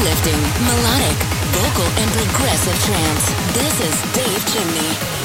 Uplifting, melodic, vocal, and progressive trance. This is Dave Chimney.